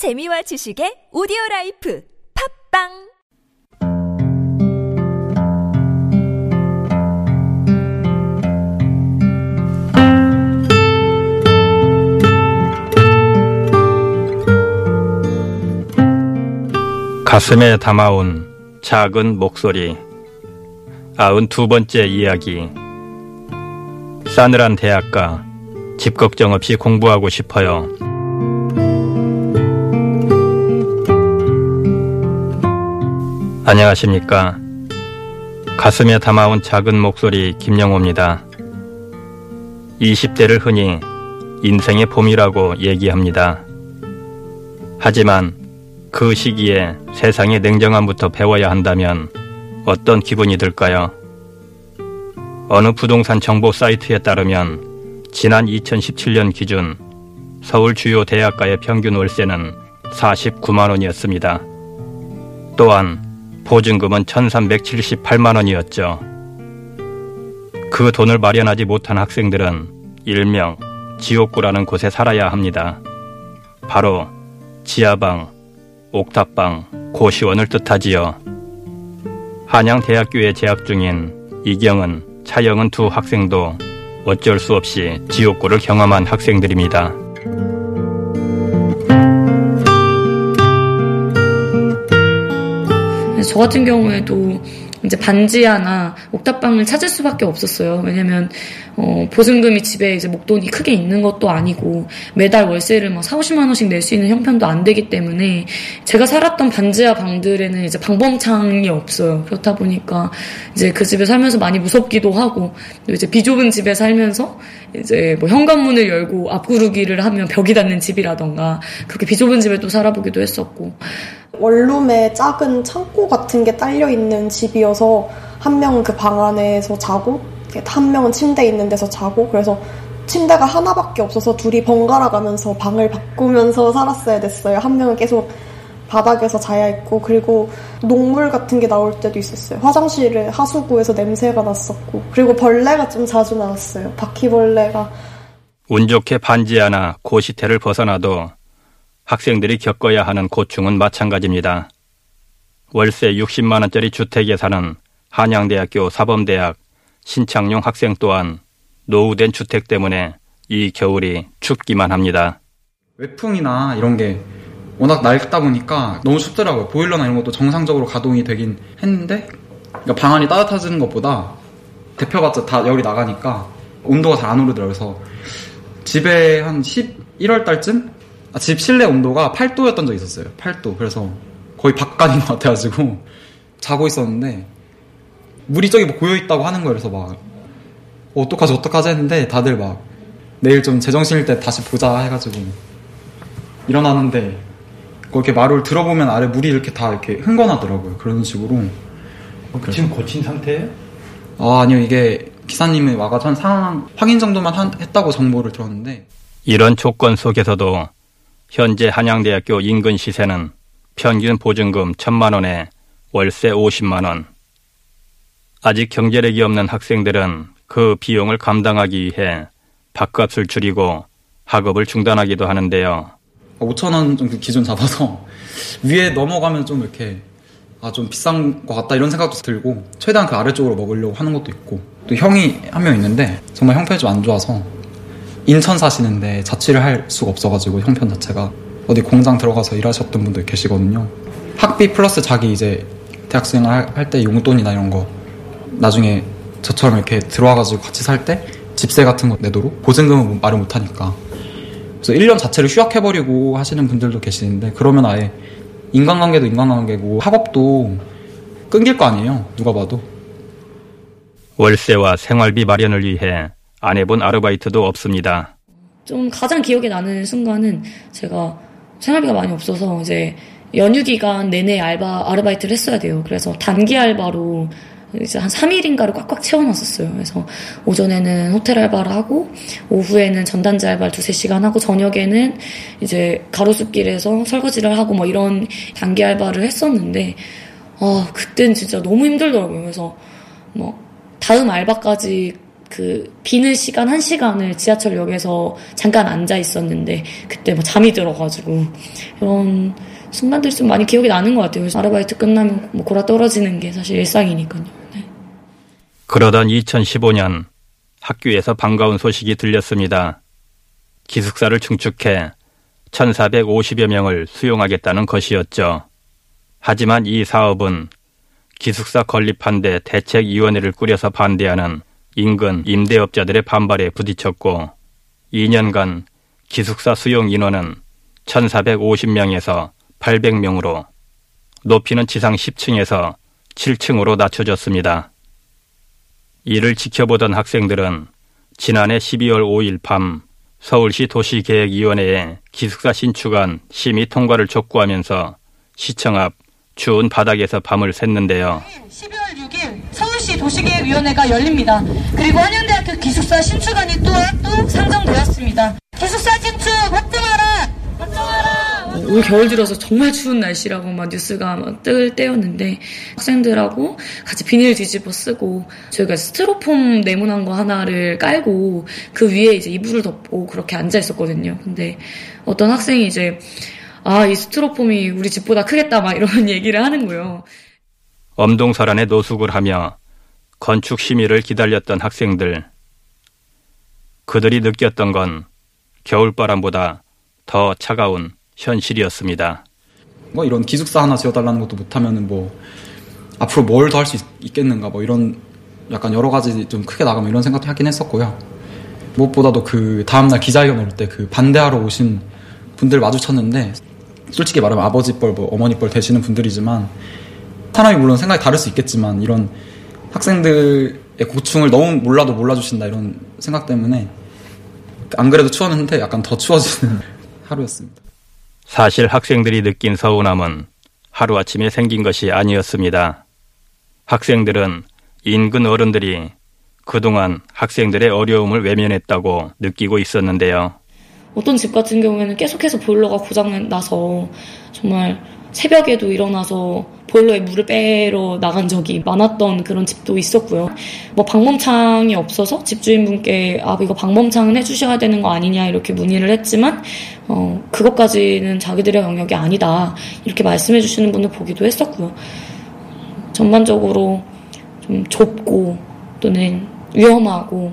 재미와 지식의 오디오 라이프 팝빵! 가슴에 담아온 작은 목소리. 아흔 두 번째 이야기. 싸늘한 대학가 집 걱정 없이 공부하고 싶어요. 안녕하십니까. 가슴에 담아온 작은 목소리 김영호입니다. 20대를 흔히 인생의 봄이라고 얘기합니다. 하지만 그 시기에 세상의 냉정함부터 배워야 한다면 어떤 기분이 들까요? 어느 부동산 정보 사이트에 따르면 지난 2017년 기준 서울 주요 대학가의 평균 월세는 49만 원이었습니다. 또한 보증금은 1378만 원이었죠. 그 돈을 마련하지 못한 학생들은 일명 지옥구라는 곳에 살아야 합니다. 바로 지하방, 옥탑방, 고시원을 뜻하지요. 한양대학교에 재학 중인 이경은, 차영은 두 학생도 어쩔 수 없이 지옥구를 경험한 학생들입니다. 저 같은 경우에도 이제 반지 하나 옥탑방을 찾을 수밖에 없었어요. 왜냐면 어, 보증금이 집에 이제 목돈이 크게 있는 것도 아니고 매달 월세를 막 4, 50만 원씩 낼 수 있는 형편도 안 되기 때문에 제가 살았던 반지하 방들에는 이제 방범창이 없어요. 그렇다 보니까 이제 그 집에 살면서 많이 무섭기도 하고 또 이제 비좁은 집에 살면서 이제 뭐 현관문을 열고 앞구르기를 하면 벽이 닿는 집이라던가 그렇게 비좁은 집에 또 살아보기도 했었고 원룸에 작은 창고 같은 게 딸려 있는 집이 어서 한 명은 그 방 안에서 자고 한 명은 침대 있는 데서 자고 그래서 침대가 하나밖에 없어서 둘이 번갈아 가면서 방을 바꾸면서 살았어야 됐어요. 한 명은 계속 바닥에서 자야 했고 그리고 녹물 같은 게 나올 때도 있었어요. 화장실에 하수구에서 냄새가 났었고 그리고 벌레가 좀 자주 나왔어요. 바퀴벌레가 운 좋게 반지 하나 고시태를 벗어나도 학생들이 겪어야 하는 고충은 마찬가지입니다. 월세 60만 원짜리 주택에 사는 한양대학교 사범대학 신창용 학생 또한 노후된 주택 때문에 이 겨울이 춥기만 합니다. 외풍이나 이런 게 워낙 낡다 보니까 너무 춥더라고요. 보일러나 이런 것도 정상적으로 가동이 되긴 했는데 그러니까 방 안이 따뜻해지는 것보다 대표봤자 다 열이 나가니까 온도가 잘 안 오르더라고요. 그래서 집에 한 11월 달쯤 아, 집 실내 온도가 8도였던 적이 있었어요. 8도. 그래서 거의 바깥인 것 같아가지고 자고 있었는데 물이 저기 뭐 고여 있다고 하는 거예요. 그래서 막 어떡하지 어떡하지 했는데 다들 막 내일 좀 제정신일 때 다시 보자 해가지고 일어나는데 그렇게 말을 들어보면 아래 물이 이렇게 다 이렇게 흥건하더라고요. 그런 식으로. 지금 고친 상태예요? 아 아니요 이게 기사님이 와가지고 한 상황 확인 정도만 한, 했다고 정보를 들었는데 이런 조건 속에서도 현재 한양대학교 인근 시세는 평균 보증금 1천만 원에 월세 50만 원. 아직 경제력이 없는 학생들은 그 비용을 감당하기 위해 밥값을 줄이고 학업을 중단하기도 하는데요. 5천 원 정도 기준 잡아서 위에 넘어가면 좀 이렇게 아 좀 비싼 것 같다 이런 생각도 들고 최대한 그 아래쪽으로 먹으려고 하는 것도 있고 또 형이 한 명 있는데 정말 형편이 좀 안 좋아서 인천 사시는데 자취를 할 수가 없어가지고 형편 자체가 어디 공장 들어가서 일하셨던 분들 계시거든요. 학비 플러스 자기 이제 대학생활 할 때 용돈이나 이런 거 나중에 저처럼 이렇게 들어와가지고 같이 살 때 집세 같은 거 내도록 보증금은 말을 못하니까 그래서 1년 자체를 휴학해버리고 하시는 분들도 계시는데 그러면 아예 인간관계도 인간관계고 학업도 끊길 거 아니에요 누가 봐도 월세와 생활비 마련을 위해 안 해본 아르바이트도 없습니다. 좀 가장 기억에 나는 순간은 제가 생활비가 많이 없어서 이제 연휴 기간 내내 알바 아르바이트를 했어야 돼요. 그래서 단기 알바로 이제 한 3일인가를 꽉꽉 채워놨었어요. 그래서 오전에는 호텔 알바를 하고 오후에는 전단지 알바를 두세 시간 하고 저녁에는 이제 가로수길에서 설거지를 하고 뭐 이런 단기 알바를 했었는데 아 그땐 진짜 너무 힘들더라고요. 그래서 뭐 다음 알바까지 그 비는 시간 한 시간을 지하철역에서 잠깐 앉아 있었는데 그때 뭐 잠이 들어가지고 이런 순간들이 좀 많이 기억이 나는 것 같아요. 아르바이트 끝나면 뭐 골아 떨어지는 게 사실 일상이니까요. 네. 그러던 2015년 학교에서 반가운 소식이 들렸습니다. 기숙사를 증축해 1,450여 명을 수용하겠다는 것이었죠. 하지만 이 사업은 기숙사 건립한데 대책위원회를 꾸려서 반대하는 인근 임대업자들의 반발에 부딪혔고 2년간 기숙사 수용 인원은 1,450명에서 800명으로 높이는 지상 10층에서 7층으로 낮춰졌습니다. 이를 지켜보던 학생들은 지난해 12월 5일 밤 서울시 도시계획위원회에 기숙사 신축안 심의 통과를 촉구하면서 시청 앞 추운 바닥에서 밤을 샜는데요. 12월 6일 서울시 도시계획위원회가 열립니다. 그리고 한양대학교 기숙사 신축안이 또, 또 상정되었습니다. 기숙사 신축 확정하라! 확정하라! 올 겨울 들어서 정말 추운 날씨라고 막 뉴스가 막 뜰 때였는데 학생들하고 같이 비닐 뒤집어 쓰고 저희가 스티로폼 네모난 거 하나를 깔고 그 위에 이제 이불을 덮고 그렇게 앉아 있었거든요. 근데 어떤 학생이 이제 아, 이 스티로폼이 우리 집보다 크겠다 막 이런 얘기를 하는 거예요. 엄동설안에 노숙을 하며 건축 심의를 기다렸던 학생들. 그들이 느꼈던 건 겨울바람보다 더 차가운 현실이었습니다. 뭐 이런 기숙사 하나 지어달라는 것도 못하면은 뭐 앞으로 뭘 더 할 수 있겠는가 뭐 이런 약간 여러 가지 좀 크게 나가면 이런 생각도 하긴 했었고요. 무엇보다도 그 다음날 기자회견 올 때 그 반대하러 오신 분들 마주쳤는데 솔직히 말하면 아버지 뻘, 뭐 어머니 뻘 되시는 분들이지만 사람이 물론 생각이 다를 수 있겠지만 이런 학생들의 고충을 너무 몰라도 몰라주신다 이런 생각 때문에 안 그래도 추웠는데 약간 더 추워지는 하루였습니다. 사실 학생들이 느낀 서운함은 하루아침에 생긴 것이 아니었습니다. 학생들은 인근 어른들이 그동안 학생들의 어려움을 외면했다고 느끼고 있었는데요. 어떤 집 같은 경우에는 계속해서 보일러가 고장나서 정말 새벽에도 일어나서 보일러에 물을 빼러 나간 적이 많았던 그런 집도 있었고요. 뭐 방범창이 없어서 집주인분께 아 이거 방범창은 해주셔야 되는 거 아니냐 이렇게 문의를 했지만 어 그것까지는 자기들의 영역이 아니다 이렇게 말씀해 주시는 분을 보기도 했었고요. 전반적으로 좀 좁고 또는 위험하고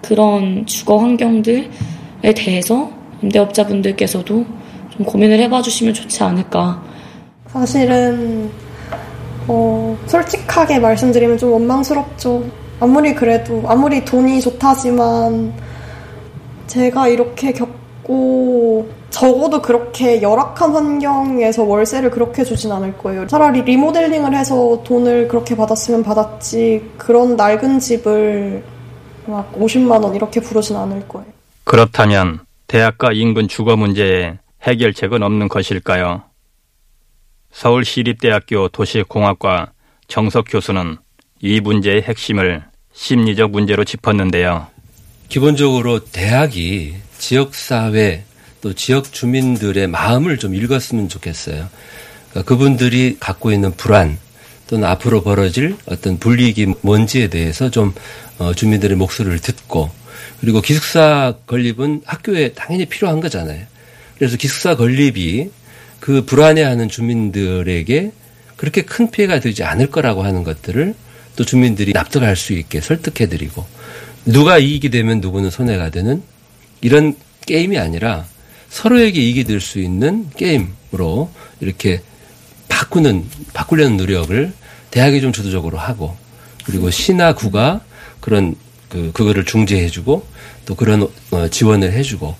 그런 주거 환경들에 대해서 임대업자분들께서도 좀 고민을 해봐 주시면 좋지 않을까. 사실은 어, 솔직하게 말씀드리면 좀 원망스럽죠. 아무리 그래도 아무리 돈이 좋다지만 제가 이렇게 겪고 적어도 그렇게 열악한 환경에서 월세를 그렇게 주진 않을 거예요. 차라리 리모델링을 해서 돈을 그렇게 받았으면 받았지 그런 낡은 집을 막 50만 원 이렇게 부르진 않을 거예요. 그렇다면 대학가 인근 주거 문제에 해결책은 없는 것일까요? 서울시립대학교 도시공학과 정석 교수는 이 문제의 핵심을 심리적 문제로 짚었는데요. 기본적으로 대학이 지역사회 또 지역 주민들의 마음을 좀 읽었으면 좋겠어요. 그러니까 그분들이 갖고 있는 불안 또는 앞으로 벌어질 어떤 불이익이 뭔지에 대해서 좀 어, 주민들의 목소리를 듣고 그리고 기숙사 건립은 학교에 당연히 필요한 거잖아요. 그래서 기숙사 건립이 그 불안해하는 주민들에게 그렇게 큰 피해가 되지 않을 거라고 하는 것들을 또 주민들이 납득할 수 있게 설득해드리고 누가 이익이 되면 누구는 손해가 되는 이런 게임이 아니라 서로에게 이익이 될 수 있는 게임으로 이렇게 바꾸는 바꾸려는 노력을 대학이 좀 주도적으로 하고 그리고 시나 구가 그런 그 그거를 중재해주고 또 그런 어, 지원을 해주고.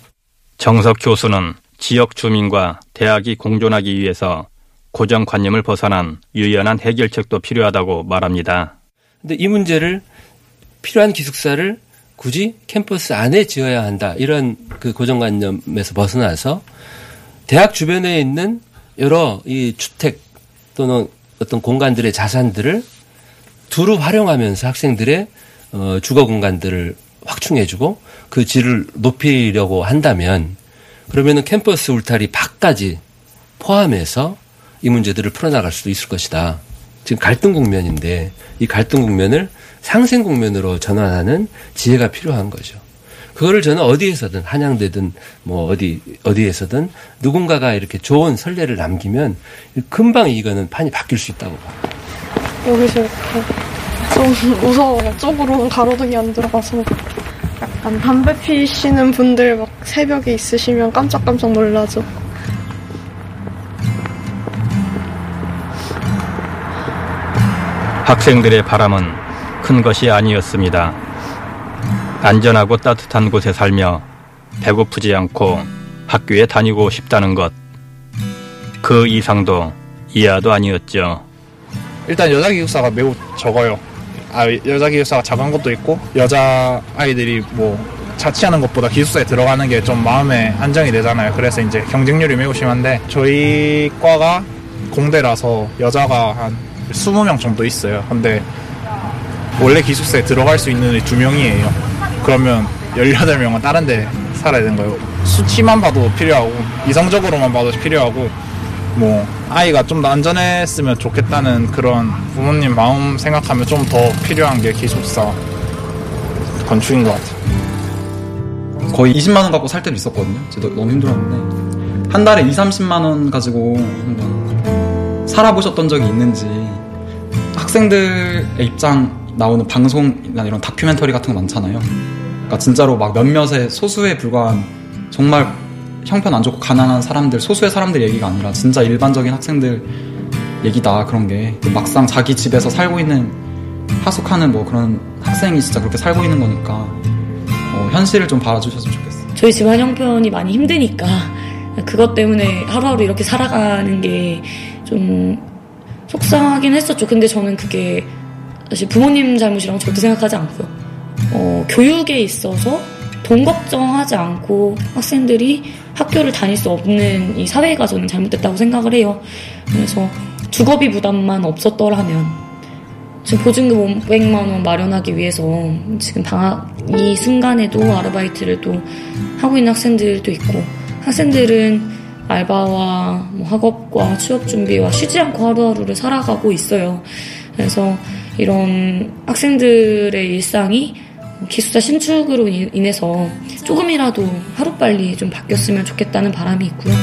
정석 교수는 지역 주민과 대학이 공존하기 위해서 고정관념을 벗어난 유연한 해결책도 필요하다고 말합니다. 근데 이 문제를 필요한 기숙사를 굳이 캠퍼스 안에 지어야 한다. 이런 그 고정관념에서 벗어나서 대학 주변에 있는 여러 이 주택 또는 어떤 공간들의 자산들을 두루 활용하면서 학생들의 어, 주거 공간들을 확충해주고 그 질을 높이려고 한다면 그러면은 캠퍼스 울타리 밖까지 포함해서 이 문제들을 풀어나갈 수도 있을 것이다. 지금 갈등 국면인데 이 갈등 국면을 상생 국면으로 전환하는 지혜가 필요한 거죠. 그거를 저는 어디에서든 한양대든 뭐 어디 어디에서든 누군가가 이렇게 좋은 선례를 남기면 금방 이거는 판이 바뀔 수 있다고 봐요. 여기서 이렇게 좀 무서워요. 쪽으로는 가로등이 안 들어가서 약간 담배 피시는 분들 막 새벽에 있으시면 깜짝깜짝 놀라죠. 학생들의 바람은 큰 것이 아니었습니다. 안전하고 따뜻한 곳에 살며 배고프지 않고 학교에 다니고 싶다는 것. 그 이상도 이하도 아니었죠. 일단 여자 기숙사가 매우 적어요. 아, 여자 기숙사가 작은 것도 있고 여자 아이들이 뭐 자취하는 것보다 기숙사에 들어가는 게 좀 마음에 안정이 되잖아요. 그래서 이제 경쟁률이 매우 심한데 저희 과가 공대라서 여자가 한 20명 정도 있어요. 근데 원래 기숙사에 들어갈 수 있는 두 명이에요. 그러면 18명은 다른 데 살아야 되는 거예요. 수치만 봐도 필요하고 이성적으로만 봐도 필요하고 뭐 아이가 좀 더 안전했으면 좋겠다는 그런 부모님 마음 생각하면 좀 더 필요한 게 기숙사 건축인 것 같아요. 거의 20만 원 갖고 살 때도 있었거든요. 진짜 너무 힘들었는데 한 달에 2, 30만 원 가지고 한번 살아보셨던 적이 있는지 학생들의 입장 나오는 방송이나 이런 다큐멘터리 같은 거 많잖아요. 그러니까 진짜로 막 몇몇의 소수에 불과한 정말 형편 안 좋고 가난한 사람들, 소수의 사람들 얘기가 아니라 진짜 일반적인 학생들 얘기다 그런 게 막상 자기 집에서 살고 있는 하숙하는 뭐 그런 학생이 진짜 그렇게 살고 있는 거니까 어, 현실을 좀 바라주셨으면 좋겠어요. 저희 집안 형편이 많이 힘드니까 그것 때문에 하루하루 이렇게 살아가는 게 좀 속상하긴 했었죠. 근데 저는 그게 사실 부모님 잘못이라고 절대 생각하지 않고요. 어, 교육에 있어서 돈 걱정하지 않고 학생들이 학교를 다닐 수 없는 이 사회가 저는 잘못됐다고 생각을 해요. 그래서 주거비 부담만 없었더라면 지금 보증금 500만 원 마련하기 위해서 지금 방학 이 순간에도 아르바이트를 또 하고 있는 학생들도 있고 학생들은 알바와 뭐 학업과 취업 준비와 쉬지 않고 하루하루를 살아가고 있어요. 그래서 이런 학생들의 일상이 기숙사 신축으로 인해서 조금이라도 하루빨리 좀 바뀌었으면 좋겠다는 바람이 있고요.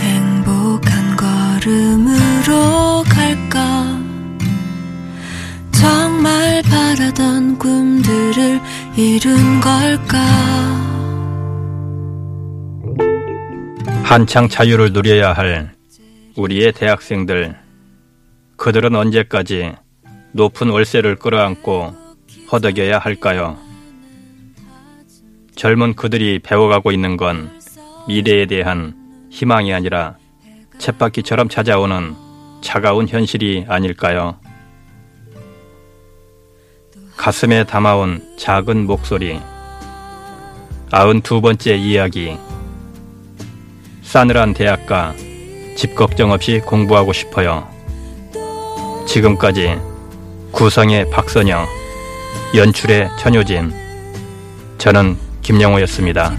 행복한 걸음으로 갈까 정말 바라던 꿈들을 이룬 걸까 한창 자유를 누려야 할 우리의 대학생들. 그들은 언제까지 높은 월세를 끌어안고 허덕여야 할까요? 젊은 그들이 배워가고 있는 건 미래에 대한 희망이 아니라 쳇바퀴처럼 찾아오는 차가운 현실이 아닐까요? 가슴에 담아온 작은 목소리. 아흔 두 번째 이야기. 싸늘한 대학가 집 걱정 없이 공부하고 싶어요. 지금까지 구성의 박선영, 연출의 전효진, 저는 김영호였습니다.